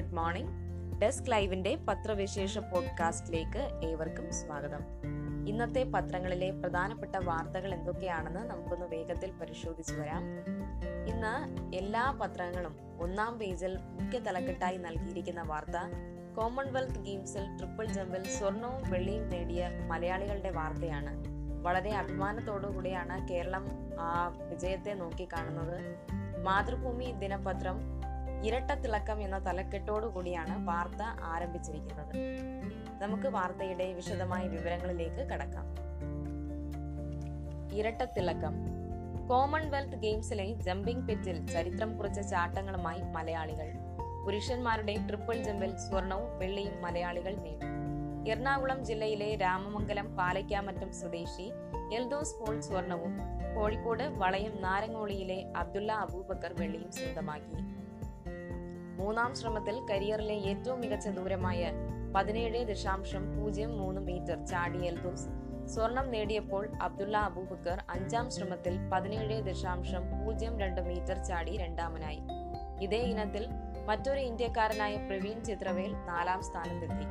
Good morning. Desk ലൈവിന്റെ പത്രവിശേഷ പോഡ്കാസ്റ്റിലേക്ക് ഏവർക്കും സ്വാഗതം. ഇന്നത്തെ പത്രങ്ങളിലെ പ്രധാനപ്പെട്ട വാർത്തകൾ എന്തൊക്കെയാണെന്ന് നമുക്കൊന്ന് വേഗത്തിൽ പരിശോധിച്ചു വരാം. ഇന്ന് എല്ലാ പത്രങ്ങളും ഒന്നാം പേജിൽ മുഖ്യ തലക്കെട്ടായി നൽകിയിരിക്കുന്ന വാർത്ത കോമൺവെൽത്ത് ഗെയിംസിൽ ട്രിപ്പിൾ ജമ്പിൽ സ്വർണവും വെള്ളിയും നേടിയ മലയാളികളുടെ വാർത്തയാണ്. വളരെ അഭിമാനത്തോടുകൂടിയാണ് കേരളം ആ വിജയത്തെ നോക്കിക്കാണുന്നത്. മാതൃഭൂമി ദിനപത്രം ഇരട്ടത്തിളക്കം എന്ന തലക്കെട്ടോടുകൂടിയാണ് വാർത്ത ആരംഭിച്ചിരിക്കുന്നത്. നമുക്ക് വാർത്തയുടെ വിശദമായ വിവരങ്ങളിലേക്ക് കടക്കാം. ഇരട്ടത്തിളക്കം. കോമൺവെൽത്ത് ഗെയിംസിലെ ജമ്പിംഗ് പിറ്റിൽ ചരിത്രം കുറിച്ച ചാട്ടങ്ങളുമായി മലയാളികൾ. പുരുഷന്മാരുടെ ട്രിപ്പിൾ ജമ്പിൽ സ്വർണവും വെള്ളിയും മലയാളികൾ നേടി. എറണാകുളം ജില്ലയിലെ രാമമംഗലം പാലയ്ക്കാമറ്റം സ്വദേശി എൽദോസ് പോൾ സ്വർണവും കോഴിക്കോട് വളയം നാരങ്ങോളിയിലെ അബ്ദുള്ള അബൂബക്കർ വെള്ളിയും സ്വന്തമാക്കി. മൂന്നാം ശ്രമത്തിൽ കരിയറിലെ ഏറ്റവും മികച്ച ദൂരമായ പതിനേഴ് ദശാംശം പൂജ്യം മൂന്ന് മീറ്റർ ചാടി എൽദോസ്. സ്വർണം നേടിയപ്പോൾ അബ്ദുള്ള അബൂബക്കർ അഞ്ചാം ശ്രമത്തിൽ പതിനേഴ് ദശാംശം പൂജ്യം രണ്ട് മീറ്റർ ചാടി രണ്ടാമനായി. ഇതേ ഇനത്തിൽ മറ്റൊരു ഇന്ത്യക്കാരനായ പ്രവീൺ ചിത്രവേൽ നാലാം സ്ഥാനത്തെത്തി.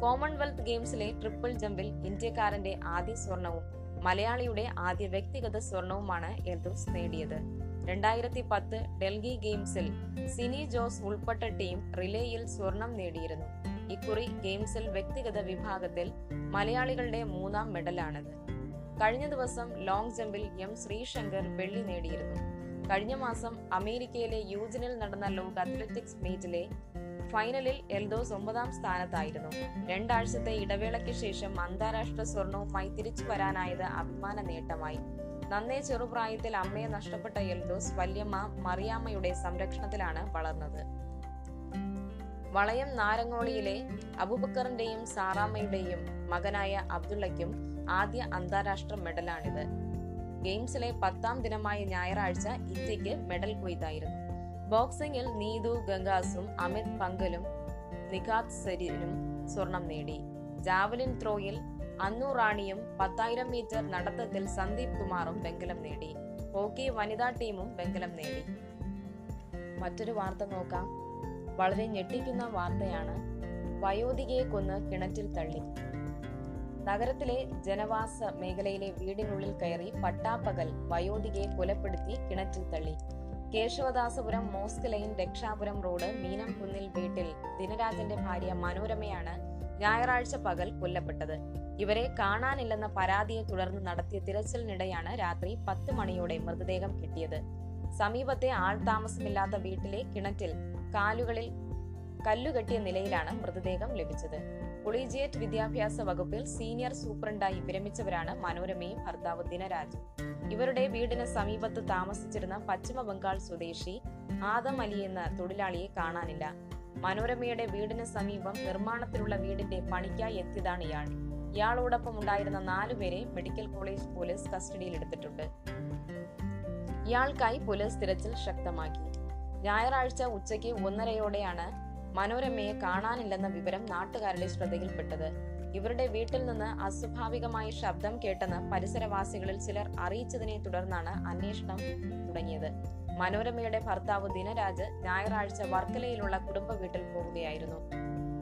കോമൺവെൽത്ത് ഗെയിംസിലെ ട്രിപ്പിൾ ജമ്പിൽ ഇന്ത്യക്കാരന്റെ ആദ്യ സ്വർണവും മലയാളിയുടെ ആദ്യ വ്യക്തിഗത സ്വർണവുമാണ് എൽദോസ് നേടിയത്. രണ്ടായിരത്തി പത്ത് ഡൽഹി ഗെയിംസിൽ സിനി ജോസ് ഉൾപ്പെട്ട ടീം റിലേയിൽ സ്വർണം നേടിയിരുന്നു. ഇക്കുറി ഗെയിംസിൽ വ്യക്തിഗത വിഭാഗത്തിൽ മലയാളികളുടെ മൂന്നാം മെഡലാണിത്. കഴിഞ്ഞ ദിവസം ലോങ് ജമ്പിൽ എം ശ്രീശങ്കർ വെള്ളി നേടിയിരുന്നു. കഴിഞ്ഞ മാസം അമേരിക്കയിലെ യൂജിനിൽ നടന്ന ലോക അത്ലറ്റിക്സ് മീറ്റിലെ ഫൈനലിൽ എൽദോസ് ഒമ്പതാം സ്ഥാനത്തായിരുന്നു. രണ്ടാഴ്ചത്തെ ഇടവേളയ്ക്ക് ശേഷം അന്താരാഷ്ട്ര സ്വർണവുമായി തിരിച്ചു വരാനായത് അഭിമാന നേട്ടമായി. നന്നേ ചെറുപ്രായത്തിൽ അമ്മയെ നഷ്ടപ്പെട്ട എൽദോസ് വല്യമ്മ മറിയാമ്മയുടെ സംരക്ഷണത്തിലാണ് വളർന്നത്. വളയം നാരങ്ങോളിയിലെ അബുബക്കറിന്റെയും സാറാമ്മയുടെയും മകനായ അബ്ദുള്ളയ്ക്കും ആദ്യ അന്താരാഷ്ട്ര മെഡലാണിത്. ഗെയിംസിലെ പത്താം ദിനമായ ഞായറാഴ്ച ഇന്ത്യയ്ക്ക് മെഡൽ കൊയ്തായിരുന്നു. ബോക്സിംഗിൽ നീതു ഗംഗാസും അമിത് പങ്കലും നിഖാത് സരീരും സ്വർണം നേടി. ജാവലിൻ ത്രോയിൽ അന്നു റാണിയും പത്തായിരം മീറ്റർ നടത്തത്തിൽ സന്ദീപ് കുമാറും വെങ്കലം നേടി. ഹോക്കി വനിതാ ടീമും വെങ്കലം നേടി. മറ്റൊരു വാർത്ത നോക്കാം. വളരെ ഞെട്ടിക്കുന്ന വാർത്തയാണ്. വയോധികയെ കൊന്ന് കിണറ്റിൽ തള്ളി. നഗരത്തിലെ ജനവാസ മേഖലയിലെ വീടിനുള്ളിൽ കയറി പട്ടാപ്പകൽ വയോധികയെ കൊലപ്പെടുത്തി കിണറ്റിൽ തള്ളി. Kesavadasapuram mosque lane Rakshapuram road മീനംകുന്നിൽ വീട്ടിൽ. ദിനരാജന്റെ ഭാര്യ മനോരമയാണ് ഞായറാഴ്ച പകൽ കൊല്ലപ്പെട്ടത്. ഇവരെ കാണാനില്ലെന്ന പരാതിയെ തുടർന്ന് നടത്തിയ തിരച്ചിലിനിടെയാണ് രാത്രി പത്ത് മണിയോടെ മൃതദേഹം കിട്ടിയത്. സമീപത്തെ ആൾ താമസമില്ലാത്ത വീട്ടിലെ കിണറ്റിൽ കാലുകളിൽ കല്ലുകെട്ടിയ നിലയിലാണ് മൃതദേഹം ലഭിച്ചത്. കൊളീജിയേറ്റ് വിദ്യാഭ്യാസ വകുപ്പിൽ സീനിയർ സൂപ്രണ്ടായി വിരമിച്ചവരാണ് മനോരമയും ഭർത്താവ് ദിനരാജും. ഇവരുടെ വീടിന് സമീപത്ത് താമസിച്ചിരുന്ന പശ്ചിമ ബംഗാൾ സ്വദേശി ആദം അലി എന്ന തൊഴിലാളിയെ കാണാനില്ല. മനോരമയുടെ വീടിന് സമീപം നിർമ്മാണത്തിലുള്ള വീടിന്റെ പണിക്കായി എത്തിയതാണ് ഇയാൾ. ഇയാളോടൊപ്പം ഉണ്ടായിരുന്ന നാലുപേരെ മെഡിക്കൽ കോളേജ് പോലീസ് കസ്റ്റഡിയിലെടുത്തിട്ടുണ്ട് ഇയാൾക്കായി പോലീസ് തിരച്ചിൽ ശക്തമാക്കി. ഞായറാഴ്ച ഉച്ചയ്ക്ക് ഒന്നരയോടെയാണ് മനോരമയെ കാണാനില്ലെന്ന വിവരം നാട്ടുകാരുടെ ശ്രദ്ധയിൽപ്പെട്ടത്. ഇവരുടെ വീട്ടിൽ നിന്ന് അസ്വാഭാവികമായ ശബ്ദം കേട്ടെന്ന് പരിസരവാസികളിൽ ചിലർ അറിയിച്ചതിനെ തുടർന്നാണ് അന്വേഷണം തുടങ്ങിയത്. മനോരമയുടെ ഭർത്താവ് ദിനരാജ് ഞായറാഴ്ച വർക്കലയിലുള്ള കുടുംബ വീട്ടിൽ പോവുകയായിരുന്നു.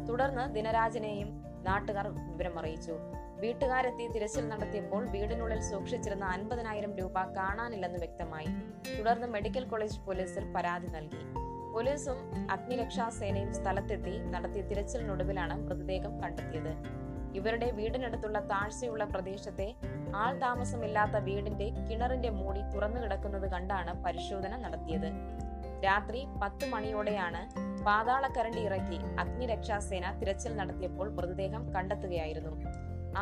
തുടർന്ന് ദിനരാജനെയും നാട്ടുകാർ വിവരം അറിയിച്ചു. വീട്ടുകാരെത്തി തിരച്ചിൽ നടത്തിയപ്പോൾ വീടിനുള്ളിൽ സൂക്ഷിച്ചിരുന്ന അൻപതിനായിരം രൂപ കാണാനില്ലെന്ന് വ്യക്തമായി. തുടർന്ന് മെഡിക്കൽ കോളേജ് പോലീസിൽ പരാതി നൽകി. പോലീസും അഗ്നിരക്ഷാസേനയും സ്ഥലത്തെത്തി നടത്തിയ തിരച്ചിലിനൊടുവിലാണ് മൃതദേഹം കണ്ടെത്തിയത്. ഇവരുടെ വീടിനടുത്തുള്ള താഴ്ചയുള്ള പ്രദേശത്തെ ആൾ താമസമില്ലാത്ത വീടിന്റെ കിണറിന്റെ മൂടി തുറന്നു കിടക്കുന്നത് കണ്ടാണ് പരിശോധന നടത്തിയത്. രാത്രി പത്ത് മണിയോടെയാണ് പാതാളക്കരണ്ടി ഇറക്കി അഗ്നിരക്ഷാസേന തിരച്ചിൽ നടത്തിയപ്പോൾ മൃതദേഹം കണ്ടെത്തുകയായിരുന്നു.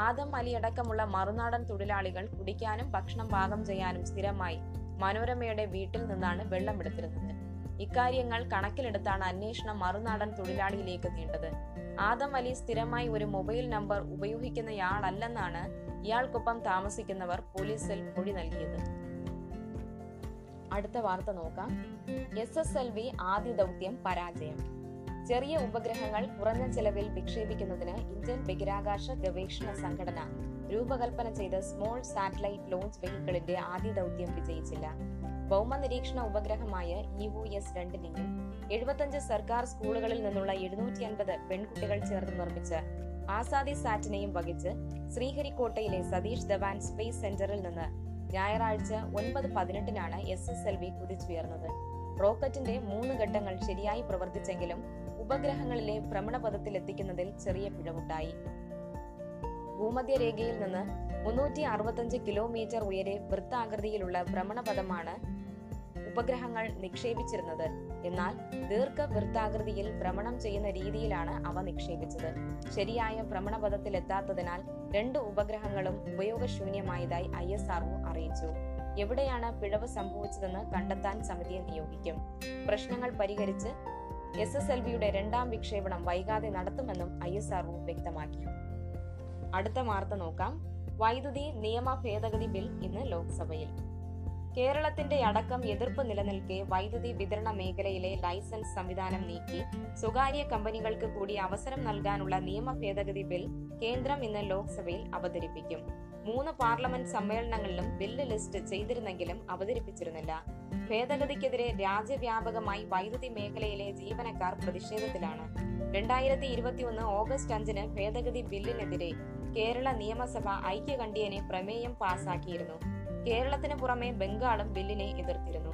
ആദം അലി അടക്കമുള്ള മറുനാടൻ തൊഴിലാളികൾ കുടിക്കാനും ഭക്ഷണം പാകം ചെയ്യാനും സ്ഥിരമായി മനോരമയുടെ വീട്ടിൽ നിന്നാണ് വെള്ളമെടുത്തിരുന്നത് ഇക്കാര്യങ്ങൾ കണക്കിലെടുത്താണ് അന്വേഷണം മറുനാടൻ തൊഴിലാളിയിലേക്ക് നീണ്ടത്. ആദം അലി സ്ഥിരമായി ഒരു മൊബൈൽ നമ്പർ ഉപയോഗിക്കുന്നയാളല്ലെന്നാണ് ഇയാൾക്കൊപ്പം താമസിക്കുന്നവർ പോലീസിൽ മൊഴി നൽകിയത്. അടുത്ത വാർത്ത നോക്കാം. എസ് എസ് എൽ വി ആദ്യ ദൗത്യം പരാജയം. ചെറിയ ഉപഗ്രഹങ്ങൾ കുറഞ്ഞ ചെലവിൽ വിക്ഷേപിക്കുന്നതിന് ഇന്ത്യൻ ബഹിരാകാശ ഗവേഷണ സംഘടന രൂപകൽപ്പന ചെയ്ത സ്മോൾ സാറ്റലൈറ്റ് ലോഞ്ച് വെഹിക്കിളിന്റെ ആദ്യ ദൗത്യം വിജയിച്ചില്ല. ഭൗമ നിരീക്ഷണ ഉപഗ്രഹമായ ഇ ഒ എസ് രണ്ടിനെയും എഴുപത്തഞ്ച് സർക്കാർ സ്കൂളുകളിൽ നിന്നുള്ള എഴുന്നൂറ്റി അൻപത് പെൺകുട്ടികൾ ചേർന്ന് നിർമ്മിച്ച ആസാദി സാറ്റിനെയും വഹിച്ച് ശ്രീഹരിക്കോട്ടയിലെ സതീഷ് ധവാൻ സ്പേസ് സെന്ററിൽ നിന്ന് ഞായറാഴ്ച ഒൻപത് പതിനെട്ടിനാണ് എസ് എസ് എൽ വി കുതിച്ചുയർന്നത്. റോക്കറ്റിന്റെ മൂന്ന് ഘട്ടങ്ങൾ ശരിയായി പ്രവർത്തിച്ചെങ്കിലും ഉപഗ്രഹങ്ങളിലെ ഭ്രമണപഥത്തിൽ എത്തിക്കുന്നതിൽ ചെറിയ പിഴവുണ്ടായി. ഭൂമധ്യരേഖയിൽ നിന്ന് മുന്നൂറ്റി അറുപത്തഞ്ച് കിലോമീറ്റർ ഉയരെ വൃത്താകൃതിയിലുള്ള ഭ്രമണപഥമാണ് ഉപഗ്രഹങ്ങൾ നിക്ഷേപിച്ചിരുന്നത്. എന്നാൽ ദീർഘവൃത്താകൃതിയിൽ ഭ്രമണം ചെയ്യുന്ന രീതിയിലാണ് അവ നിക്ഷേപിച്ചത്. ശരിയായ ഭ്രമണപഥത്തിൽ എത്താത്തതിനാൽ രണ്ട് ഉപഗ്രഹങ്ങളും ഉപയോഗശൂന്യമായതായി ഐ എസ് ആർഒ അറിയിച്ചു. എവിടെയാണ് പിഴവ് സംഭവിച്ചതെന്ന് കണ്ടെത്താൻ സമിതിയെ നിയോഗിക്കും. പ്രശ്നങ്ങൾ പരിഹരിച്ച് എസ് എസ് എൽ വിയുടെ രണ്ടാം വിക്ഷേപണം വൈകാതെ നടത്തുമെന്നും ഐ എസ് ആർഒ വ്യക്തമാക്കി. അടുത്ത വാർത്ത നോക്കാം. വൈദ്യുതി നിയമ ഭേദഗതി ബിൽ ഇന്ന് ലോക്സഭയിൽ. കേരളത്തിന്റെ അടക്കം എതിർപ്പ് നിലനിൽക്കെ വൈദ്യുതി വിതരണ മേഖലയിലെ ലൈസൻസ് സംവിധാനം നീക്കി സ്വകാര്യ കമ്പനികൾക്ക് കൂടി അവസരം നൽകാനുള്ള നിയമ ഭേദഗതി ബിൽ കേന്ദ്രം ഇന്ന് ലോക്സഭയിൽ അവതരിപ്പിക്കും. മൂന്ന് പാർലമെന്റ് സമ്മേളനങ്ങളിലും ബില്ല് ലിസ്റ്റ് ചെയ്തിരുന്നെങ്കിലും അവതരിപ്പിച്ചിരുന്നില്ല. ഭേദഗതിക്കെതിരെ രാജ്യവ്യാപകമായി വൈദ്യുതി മേഖലയിലെ ജീവനക്കാർ പ്രതിഷേധത്തിലാണ്. രണ്ടായിരത്തി ഇരുപത്തിയൊന്ന് ഓഗസ്റ്റ് അഞ്ചിന് ഭേദഗതി ബില്ലിനെതിരെ കേരള നിയമസഭ ഐക്യകണ്ഠ്യേന പ്രമേയം പാസാക്കിയിരുന്നു. കേരളത്തിന് പുറമെ ബംഗാളും ബില്ലിനെ എതിർത്തിരുന്നു.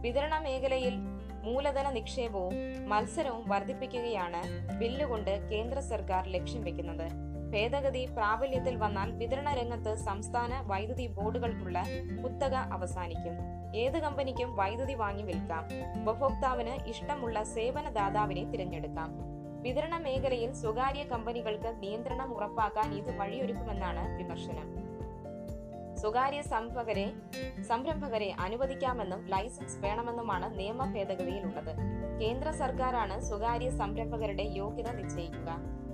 വിതരണ മേഖലയിൽ മൂലധന നിക്ഷേപവും മത്സരവും വർദ്ധിപ്പിക്കുകയാണ് ബില്ലുകൊണ്ട് കേന്ദ്ര സർക്കാർ ലക്ഷ്യം വെക്കുന്നത്. ഭേദഗതി പ്രാബല്യത്തിൽ വന്നാൽ വിതരണ രംഗത്ത് സംസ്ഥാന വൈദ്യുതി ബോർഡുകൾക്കുള്ള കുത്തക അവസാനിക്കും. ഏത് കമ്പനിക്കും വൈദ്യുതി വാങ്ങി വിൽക്കാം. ഉപഭോക്താവിന് ഇഷ്ടമുള്ള സേവനദാതാവിനെ തിരഞ്ഞെടുക്കാം. വിതരണ മേഖലയിൽ സ്വകാര്യ കമ്പനികൾക്ക് നിയന്ത്രണം ഉറപ്പാക്കാൻ ഇത് വഴിയൊരുക്കുമെന്നാണ് വിമർശനം. സ്വകാര്യ സംഭകരെ സംരംഭകരെ അനുവദിക്കാമെന്നും ലൈസൻസ് വേണമെന്നുമാണ് നിയമ ഭേദഗതിയിലുള്ളത് കേന്ദ്ര സർക്കാരാണ് സ്വകാര്യ സംരംഭകരുടെ യോഗ്യത നിശ്ചയിക്കുക.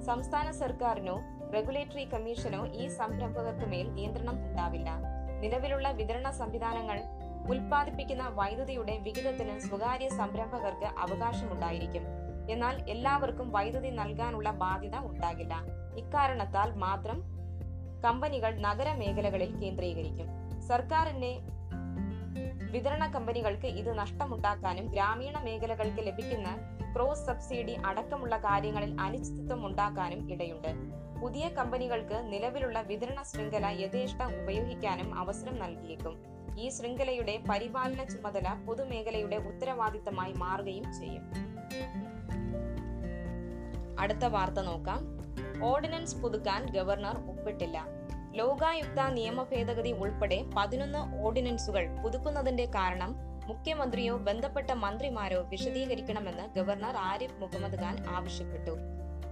സംസ്ഥാന സർക്കാരിനോ റെഗുലേറ്ററി കമ്മീഷനോ ഈ സംരംഭകർക്ക് മേൽ നിയന്ത്രണം ഉണ്ടാവില്ല. നിലവിലുള്ള വിതരണ സംവിധാനങ്ങൾ ഉൽപ്പാദിപ്പിക്കുന്ന വൈദ്യുതിയുടെ വിഹിതത്തിന് സ്വകാര്യ സംരംഭകർക്ക് അവകാശമുണ്ടായിരിക്കും. എന്നാൽ എല്ലാവർക്കും വൈദ്യുതി നൽകാനുള്ള ബാധ്യത ഉണ്ടാകില്ല. ഇക്കാരണത്താൽ മാത്രം കമ്പനികൾ നഗരമേഖലകളിൽ കേന്ദ്രീകരിക്കും. സർക്കാരിന്റെ വിതരണ കമ്പനികൾക്ക് ഇത് നഷ്ടമുണ്ടാക്കാനും ഗ്രാമീണ മേഖലകൾക്ക് ലഭിക്കുന്ന ക്രോസ് സബ്സിഡി അടക്കമുള്ള കാര്യങ്ങളിൽ അനിശ്ചിതത്വം ഉണ്ടാക്കാനും ഇടയുണ്ട്. പുതിയ കമ്പനികൾക്ക് നിലവിലുള്ള വിതരണ ശൃംഖല യഥേഷ്ടം ഉപയോഗിക്കാനും അവസരം നൽകിയേക്കും. ഈ ശൃംഖലയുടെ പരിപാലന ചുമതല പൊതുമേഖലയുടെ ഉത്തരവാദിത്തമായി മാറുകയും ചെയ്യും. അടുത്ത വാർത്ത നോക്കാം. ഓർഡിനൻസ് പുതുക്കാൻ ഗവർണർ ഒപ്പിട്ടില്ല. ലോകായുക്ത നിയമ ഭേദഗതി ഉൾപ്പെടെ പതിനൊന്ന് ഓർഡിനൻസുകൾ പുതുക്കുന്നതിന്റെ കാരണം മുഖ്യമന്ത്രിയോ ബന്ധപ്പെട്ട മന്ത്രിമാരോ വിശദീകരിക്കണമെന്ന് ഗവർണർ ആരിഫ് മുഹമ്മദ് ഖാൻ ആവശ്യപ്പെട്ടു.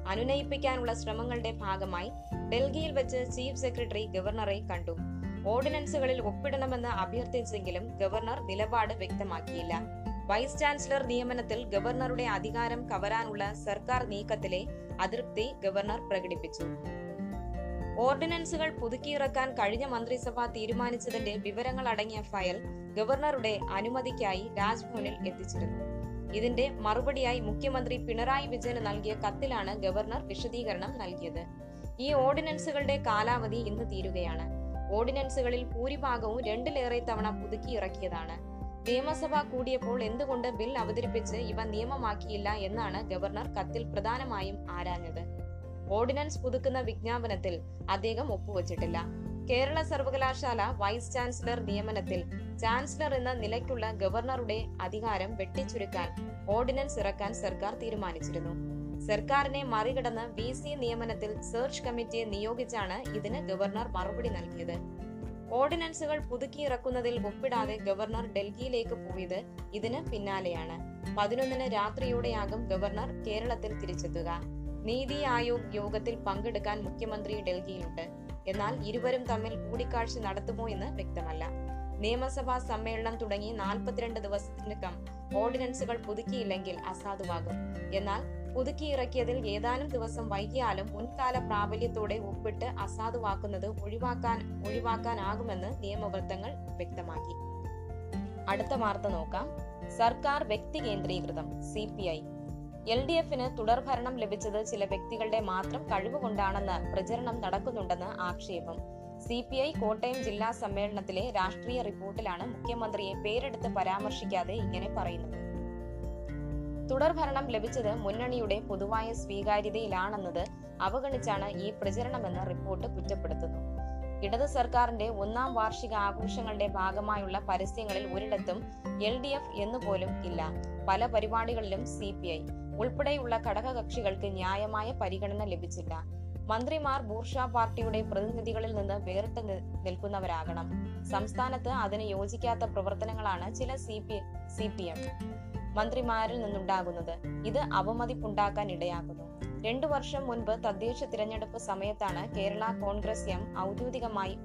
അനുനയിപ്പിക്കാനുള്ള ശ്രമങ്ങളുടെ ഭാഗമായി ഡൽഹിയിൽ വെച്ച് ചീഫ് സെക്രട്ടറി ഗവർണറെ കണ്ടു. ഓർഡിനൻസുകളിൽ ഒപ്പിടണമെന്ന് അഭ്യർത്ഥിച്ചെങ്കിലും ഗവർണർ നിലപാട് വ്യക്തമാക്കിയില്ല. വൈസ് ചാൻസലർ നിയമനത്തിൽ ഗവർണറുടെ അധികാരം കവരാനുള്ള സർക്കാർ നീക്കത്തിലെ അതൃപ്തി ഗവർണർ പ്രകടിപ്പിച്ചു. ഓർഡിനൻസുകൾ പുതുക്കിയിറക്കാൻ കഴിഞ്ഞ മന്ത്രിസഭ തീരുമാനിച്ചതിന്റെ വിവരങ്ങൾ അടങ്ങിയ ഫയൽ ഗവർണറുടെ അനുമതിക്കായി രാജ്ഭവനിൽ എത്തിച്ചിരുന്നു. ഇതിന്റെ മറുപടിയായി മുഖ്യമന്ത്രി പിണറായി വിജയന് നൽകിയ കത്തിലാണ് ഗവർണർ വിശദീകരണം നൽകിയത്. ഈ ഓർഡിനൻസുകളുടെ കാലാവധി ഇന്ന് തീരുകയാണ്. ഓർഡിനൻസുകളിൽ ഭൂരിഭാഗവും രണ്ടിലേറെ തവണ പുതുക്കിയിറക്കിയതാണ്. നിയമസഭ കൂടിയപ്പോൾ എന്തുകൊണ്ട് ബിൽ അവതരിപ്പിച്ച് ഇവ നിയമമാക്കിയില്ല എന്നാണ് ഗവർണർ കത്തിൽ പ്രധാനമായും ആരാഞ്ഞത്. ഓർഡിനൻസ് പുതുക്കുന്ന വിജ്ഞാപനത്തിൽ അദ്ദേഹം ഒപ്പുവച്ചിട്ടില്ല. കേരള സർവകലാശാല വൈസ് ചാൻസലർ നിയമനത്തിൽ ചാൻസലർ എന്ന നിലയ്ക്കുള്ള ഗവർണറുടെ അധികാരം വെട്ടിച്ചുരുക്കാൻ ഓർഡിനൻസ് ഇറക്കാൻ സർക്കാർ തീരുമാനിച്ചിരുന്നു. സർക്കാരിനെ മറികടന്ന് വി സി നിയമനത്തിൽ സെർച്ച് കമ്മിറ്റിയെ നിയോഗിച്ചാണ് ഇതിന് ഗവർണർ മറുപടി നൽകിയത്. ഓർഡിനൻസുകൾ പുതുക്കിയിറക്കുന്നതിൽ ഒപ്പിടാതെ ഗവർണർ ഡൽഹിയിലേക്ക് പോയത് ഇതിന് പിന്നാലെയാണ്. പതിനൊന്നിന് രാത്രിയോടെയാകും ഗവർണർ കേരളത്തിൽ തിരിച്ചെത്തുക. നീതി ആയോഗ് യോഗത്തിൽ പങ്കെടുക്കാൻ മുഖ്യമന്ത്രി ഡൽഹിയിലുണ്ട്. എന്നാൽ ഇരുവരും തമ്മിൽ കൂടിക്കാഴ്ച നടത്തുമോ എന്ന് വ്യക്തമല്ല. നിയമസഭാ സമ്മേളനം തുടങ്ങി നാൽപ്പത്തിരണ്ട് ദിവസത്തിനകം ഓർഡിനൻസുകൾ പുതുക്കിയില്ലെങ്കിൽ അസാധുവാകും. എന്നാൽ പുതുക്കിയിറക്കിയതിൽ ഏതാനും ദിവസം വൈകിയാലും മുൻകാല പ്രാബല്യത്തോടെ ഒപ്പിട്ട് അസാധുവാക്കുന്നത് ഒഴിവാക്കാൻ ഒഴിവാക്കാനാകുമെന്ന് നിയമവൃത്തങ്ങൾ വ്യക്തമാക്കി. അടുത്ത വാർത്ത നോക്കാം. സർക്കാർ വ്യക്തി കേന്ദ്രീകൃതം C P I. L D എഫിന് തുടർഭരണം ലഭിച്ചത് ചില വ്യക്തികളുടെ മാത്രം കഴിവുകൊണ്ടാണെന്ന് പ്രചരണം നടക്കുന്നുണ്ടെന്ന് ആക്ഷേപം. സി പി ഐ കോട്ടയം ജില്ലാ സമ്മേളനത്തിലെ രാഷ്ട്രീയ റിപ്പോർട്ടിലാണ് മുഖ്യമന്ത്രിയെ പേരെടുത്ത് പരാമർശിക്കാതെ ഇങ്ങനെ പറയുന്നത്. തുടർഭരണം ലഭിച്ചത് മുന്നണിയുടെ പൊതുവായ സ്വീകാര്യതയിലാണെന്നത് അവഗണിച്ചാണ് ഈ പ്രചരണമെന്ന് റിപ്പോർട്ട് കുറ്റപ്പെടുത്തുന്നു. ഇടത് സർക്കാരിന്റെ ഒന്നാം വാർഷിക ആഘോഷങ്ങളുടെ ഭാഗമായുള്ള പരസ്യങ്ങളിൽ ഒരിടത്തും എൽ ഡി എഫ് എന്നുപോലും ഇല്ല. പല പരിപാടികളിലും സി പി ഐ. ഉൾപ്പെടെയുള്ള ഘടകകക്ഷികൾക്ക് ന്യായമായ പരിഗണന ലഭിച്ചില്ല. മന്ത്രിമാർ ബൂർഷ പാർട്ടിയുടെ പ്രതിനിധികളിൽ നിന്ന് വേറിട്ട് നിൽക്കുന്നവരാകണം. സംസ്ഥാനത്ത് അതിന് യോജിക്കാത്ത പ്രവർത്തനങ്ങളാണ് ചില C P C P M. മന്ത്രിമാരിൽ നിന്നുണ്ടാകുന്നത് ഇത് അവമതിപ്പുണ്ടാക്കാൻ ഇടയാക്കുന്നു. രണ്ടു വർഷം മുൻപ് തദ്ദേശ തിരഞ്ഞെടുപ്പ് സമയത്താണ് കേരള കോൺഗ്രസ് എം ഔദ്യോഗികമായി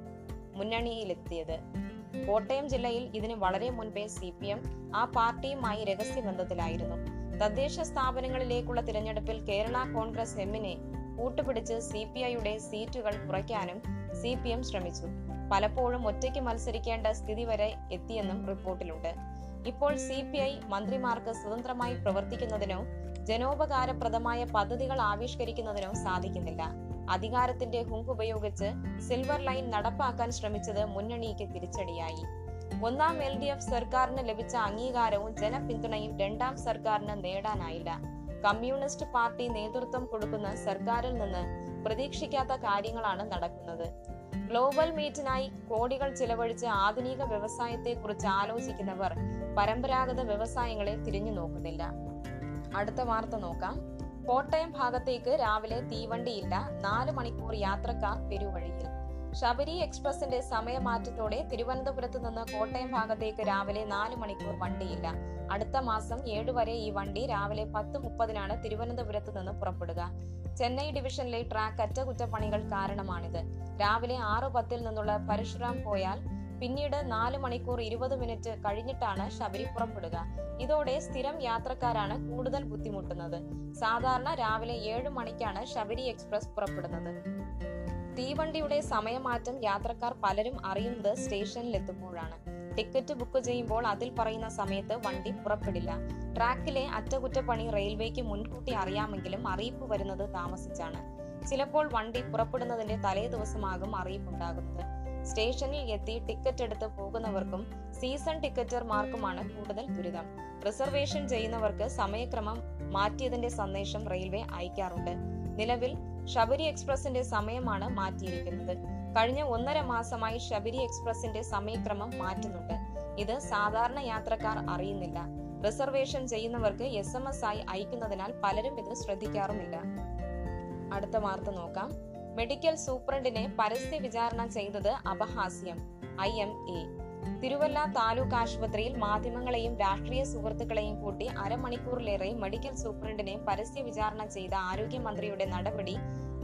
മുന്നണിയിലെത്തിയത്. കോട്ടയം ജില്ലയിൽ ഇതിന് വളരെ മുൻപേ സി പി എം ആ പാർട്ടിയുമായി രഹസ്യബന്ധത്തിലായിരുന്നു. തദ്ദേശ സ്ഥാപനങ്ങളിലേക്കുള്ള തിരഞ്ഞെടുപ്പിൽ കേരള കോൺഗ്രസ് എമ്മിനെ കൂട്ടുപിടിച്ച് സി പി ഐയുടെ സീറ്റുകൾ കുറയ്ക്കാനും സി പി എം ശ്രമിച്ചു. പലപ്പോഴും ഒറ്റയ്ക്ക് മത്സരിക്കേണ്ട സ്ഥിതി വരെ എത്തിയെന്നും റിപ്പോർട്ടിലുണ്ട്. ഇപ്പോൾ സി പി ഐ മന്ത്രിമാർക്ക് സ്വതന്ത്രമായി പ്രവർത്തിക്കുന്നതിനോ ജനോപകാരപ്രദമായ പദ്ധതികൾ ആവിഷ്കരിക്കുന്നതിനോ സാധിക്കുന്നില്ല. അധികാരത്തിന്റെ ഹുങ്ക് ഉപയോഗിച്ച് സിൽവർ ലൈൻ നടപ്പാക്കാൻ ശ്രമിച്ചത് മുന്നണിക്ക് തിരിച്ചടിയായി. ഒന്നാം എൽ ഡി എഫ് സർക്കാരിന് ലഭിച്ച അംഗീകാരവും ജനപിന്തുണയും രണ്ടാം സർക്കാരിന് നേടാനായില്ല. കമ്മ്യൂണിസ്റ്റ് പാർട്ടി നേതൃത്വം കൊടുക്കുന്ന സർക്കാരിൽ നിന്ന് പ്രതീക്ഷിക്കാത്ത കാര്യങ്ങളാണ് നടക്കുന്നത്. ഗ്ലോബൽ മീറ്റിനായി കോടികൾ ചിലവഴിച്ച് ആധുനിക വ്യവസായത്തെക്കുറിച്ച് ആലോചിക്കുന്നവർ പരമ്പരാഗത വ്യവസായങ്ങളെ തിരിഞ്ഞു നോക്കുന്നില്ല. അടുത്ത വാർത്ത നോക്കാം. കോട്ടയം ഭാഗത്തേക്ക് രാവിലെ തീവണ്ടിയില്ല. നാല് മണിക്കൂർ യാത്രക്കാർ പെരുവഴിയിൽ. ശബരി എക്സ്പ്രസിന്റെ സമയമാറ്റത്തോടെ തിരുവനന്തപുരത്ത് നിന്ന് കോട്ടയം ഭാഗത്തേക്ക് രാവിലെ നാല് മണിക്കൂർ വണ്ടിയില്ല. അടുത്ത മാസം ഏഴ് വരെ ഈ വണ്ടി രാവിലെ പത്ത് മുപ്പതിനാണ് തിരുവനന്തപുരത്ത് നിന്ന് പുറപ്പെടുക. ചെന്നൈ ഡിവിഷനിലെ ട്രാക്ക് അറ്റകുറ്റപ്പണികൾ കാരണമാണിത്. രാവിലെ ആറ് പത്തിൽ നിന്നുള്ള പരശുറാം പോയാൽ പിന്നീട് നാല് മണിക്കൂർ ഇരുപത് മിനിറ്റ് കഴിഞ്ഞിട്ടാണ് ശബരി പുറപ്പെടുക. ഇതോടെ സ്ഥിരം യാത്രക്കാരാണ് കൂടുതൽ ബുദ്ധിമുട്ടുന്നത്. സാധാരണ രാവിലെ ഏഴ് മണിക്കാണ് ശബരി എക്സ്പ്രസ് പുറപ്പെടുന്നത്. തീവണ്ടിയുടെ സമയമാറ്റം യാത്രക്കാർ പലരും അറിയുന്നത് സ്റ്റേഷനിലെത്തുമ്പോഴാണ്. ടിക്കറ്റ് ബുക്ക് ചെയ്യുമ്പോൾ അതിൽ പറയുന്ന സമയത്ത് വണ്ടി പുറപ്പെടില്ല. ട്രാക്കിലെ അറ്റകുറ്റപ്പണി റെയിൽവേക്ക് മുൻകൂട്ടി അറിയാമെങ്കിലും അറിയിപ്പ് വരുന്നത് താമസിച്ചാണ്. ചിലപ്പോൾ വണ്ടി പുറപ്പെടുന്നതിന്റെ തലേ ദിവസമാകും അറിയിപ്പുണ്ടാകുന്നത്. സ്റ്റേഷനിൽ എത്തി ടിക്കറ്റ് എടുത്ത് പോകുന്നവർക്കും സീസൺ ടിക്കറ്റർമാർക്കുമാണ് കൂടുതൽ ദുരിതം. റിസർവേഷൻ ചെയ്യുന്നവർക്ക് സമയക്രമം മാറ്റിയതിന്റെ സന്ദേശം റെയിൽവേ അയക്കാറുണ്ട്. നിലവിൽ ശബരി എക്സ്പ്രസിന്റെ സമയമാണ് മാറ്റിയിരിക്കുന്നത്. കഴിഞ്ഞ ഒന്നര മാസമായി ശബരി എക്സ്പ്രസിന്റെ സമയക്രമം മാറ്റുന്നുണ്ട്. ഇത് സാധാരണ യാത്രക്കാർ അറിയുന്നില്ല. റിസർവേഷൻ ചെയ്യുന്നവർക്ക് എസ് എം എസ് ആയി അയക്കുന്നതിനാൽ പലരും ഇത് ശ്രദ്ധിക്കാറുമില്ല. അടുത്ത വാർത്ത നോക്കാം. മെഡിക്കൽ സൂപ്രണ്ടിനെ പരസ്യ വിചാരണ ചെയ്തത് അപഹാസ്യം. I M A. Thiruvalla taluk ആശുപത്രിയിൽ മാധ്യമങ്ങളെയും രാഷ്ട്രീയ സുഹൃത്തുക്കളെയും കൂട്ടി അരമണിക്കൂറിലേറെ മെഡിക്കൽ സൂപ്രണ്ടിനെ പരസ്യ വിചാരണ ചെയ്ത ആരോഗ്യമന്ത്രിയുടെ നടപടി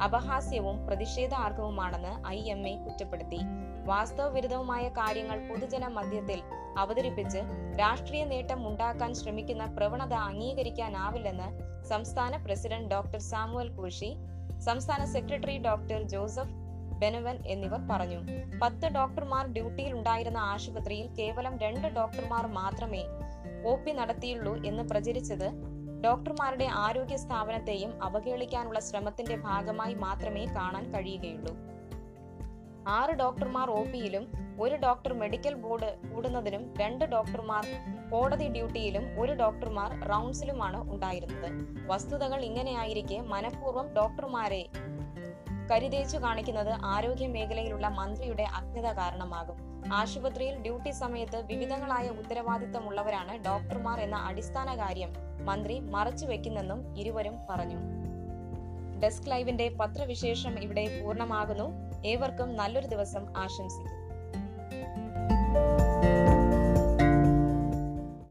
അപഹാസ്യവും പ്രതിഷേധാർഹവുമാണെന്ന് ഐ എം എ കുറ്റപ്പെടുത്തി. വാസ്തവവിരുദ്ധവുമായ കാര്യങ്ങൾ പൊതുജന മധ്യത്തിൽ അവതരിപ്പിച്ച് രാഷ്ട്രീയ നേട്ടം ഉണ്ടാക്കാൻ ശ്രമിക്കുന്ന പ്രവണത അംഗീകരിക്കാനാവില്ലെന്ന് സംസ്ഥാന പ്രസിഡന്റ് ഡോക്ടർ സാമുവൽ കോശി സംസ്ഥാന സെക്രട്ടറി ഡോക്ടർ ജോസഫ് ബെനവൻ എന്നിവർ പറഞ്ഞു. പത്ത് ഡോക്ടർമാർ ഡ്യൂട്ടിയിൽ ഉണ്ടായിരുന്ന ആശുപത്രിയിൽ കേവലം രണ്ട് ഡോക്ടർമാർ മാത്രമേ ഒ പി നടത്തിയുള്ളൂ എന്ന് പ്രചരിച്ചത് ഡോക്ടർമാരുടെ ആരോഗ്യ സ്ഥാപനത്തെയും അവഹേളിക്കാനുള്ള ശ്രമത്തിന്റെ ഭാഗമായി മാത്രമേ കാണാൻ കഴിയുകയുള്ളൂ. ആറ് ഡോക്ടർമാർ ഒ പിയിലും ഒരു ഡോക്ടർ മെഡിക്കൽ ബോർഡ് കൂടുന്നതിനും രണ്ട് ഡോക്ടർമാർ കോടതി ഡ്യൂട്ടിയിലും ഒരു ഡോക്ടർമാർ റൗണ്ട്സിലുമാണ് ഉണ്ടായിരുന്നത്. വസ്തുതകൾ ഇങ്ങനെയായിരിക്കെ മനഃപൂർവം ഡോക്ടർമാരെ കരുതേച്ചു കാണിക്കുന്നത് ആരോഗ്യ മേഖലയിലുള്ള മന്ത്രിയുടെ അജ്ഞത കാരണമാകും. ആശുപത്രിയിൽ ഡ്യൂട്ടി സമയത്ത് വിവിധങ്ങളായ ഉത്തരവാദിത്തമുള്ളവരാണ് ഡോക്ടർമാർ എന്ന അടിസ്ഥാന കാര്യം മന്ത്രി മറച്ചു വെക്കുന്നെന്നും ഇരുവരും പറഞ്ഞു. ഡെസ്ക് ലൈവിന്റെ പത്രവിശേഷം ഇവിടെ പൂർണമാകുന്നു. ഏവർക്കും നല്ലൊരു ദിവസം ആശംസിക്കുന്നു.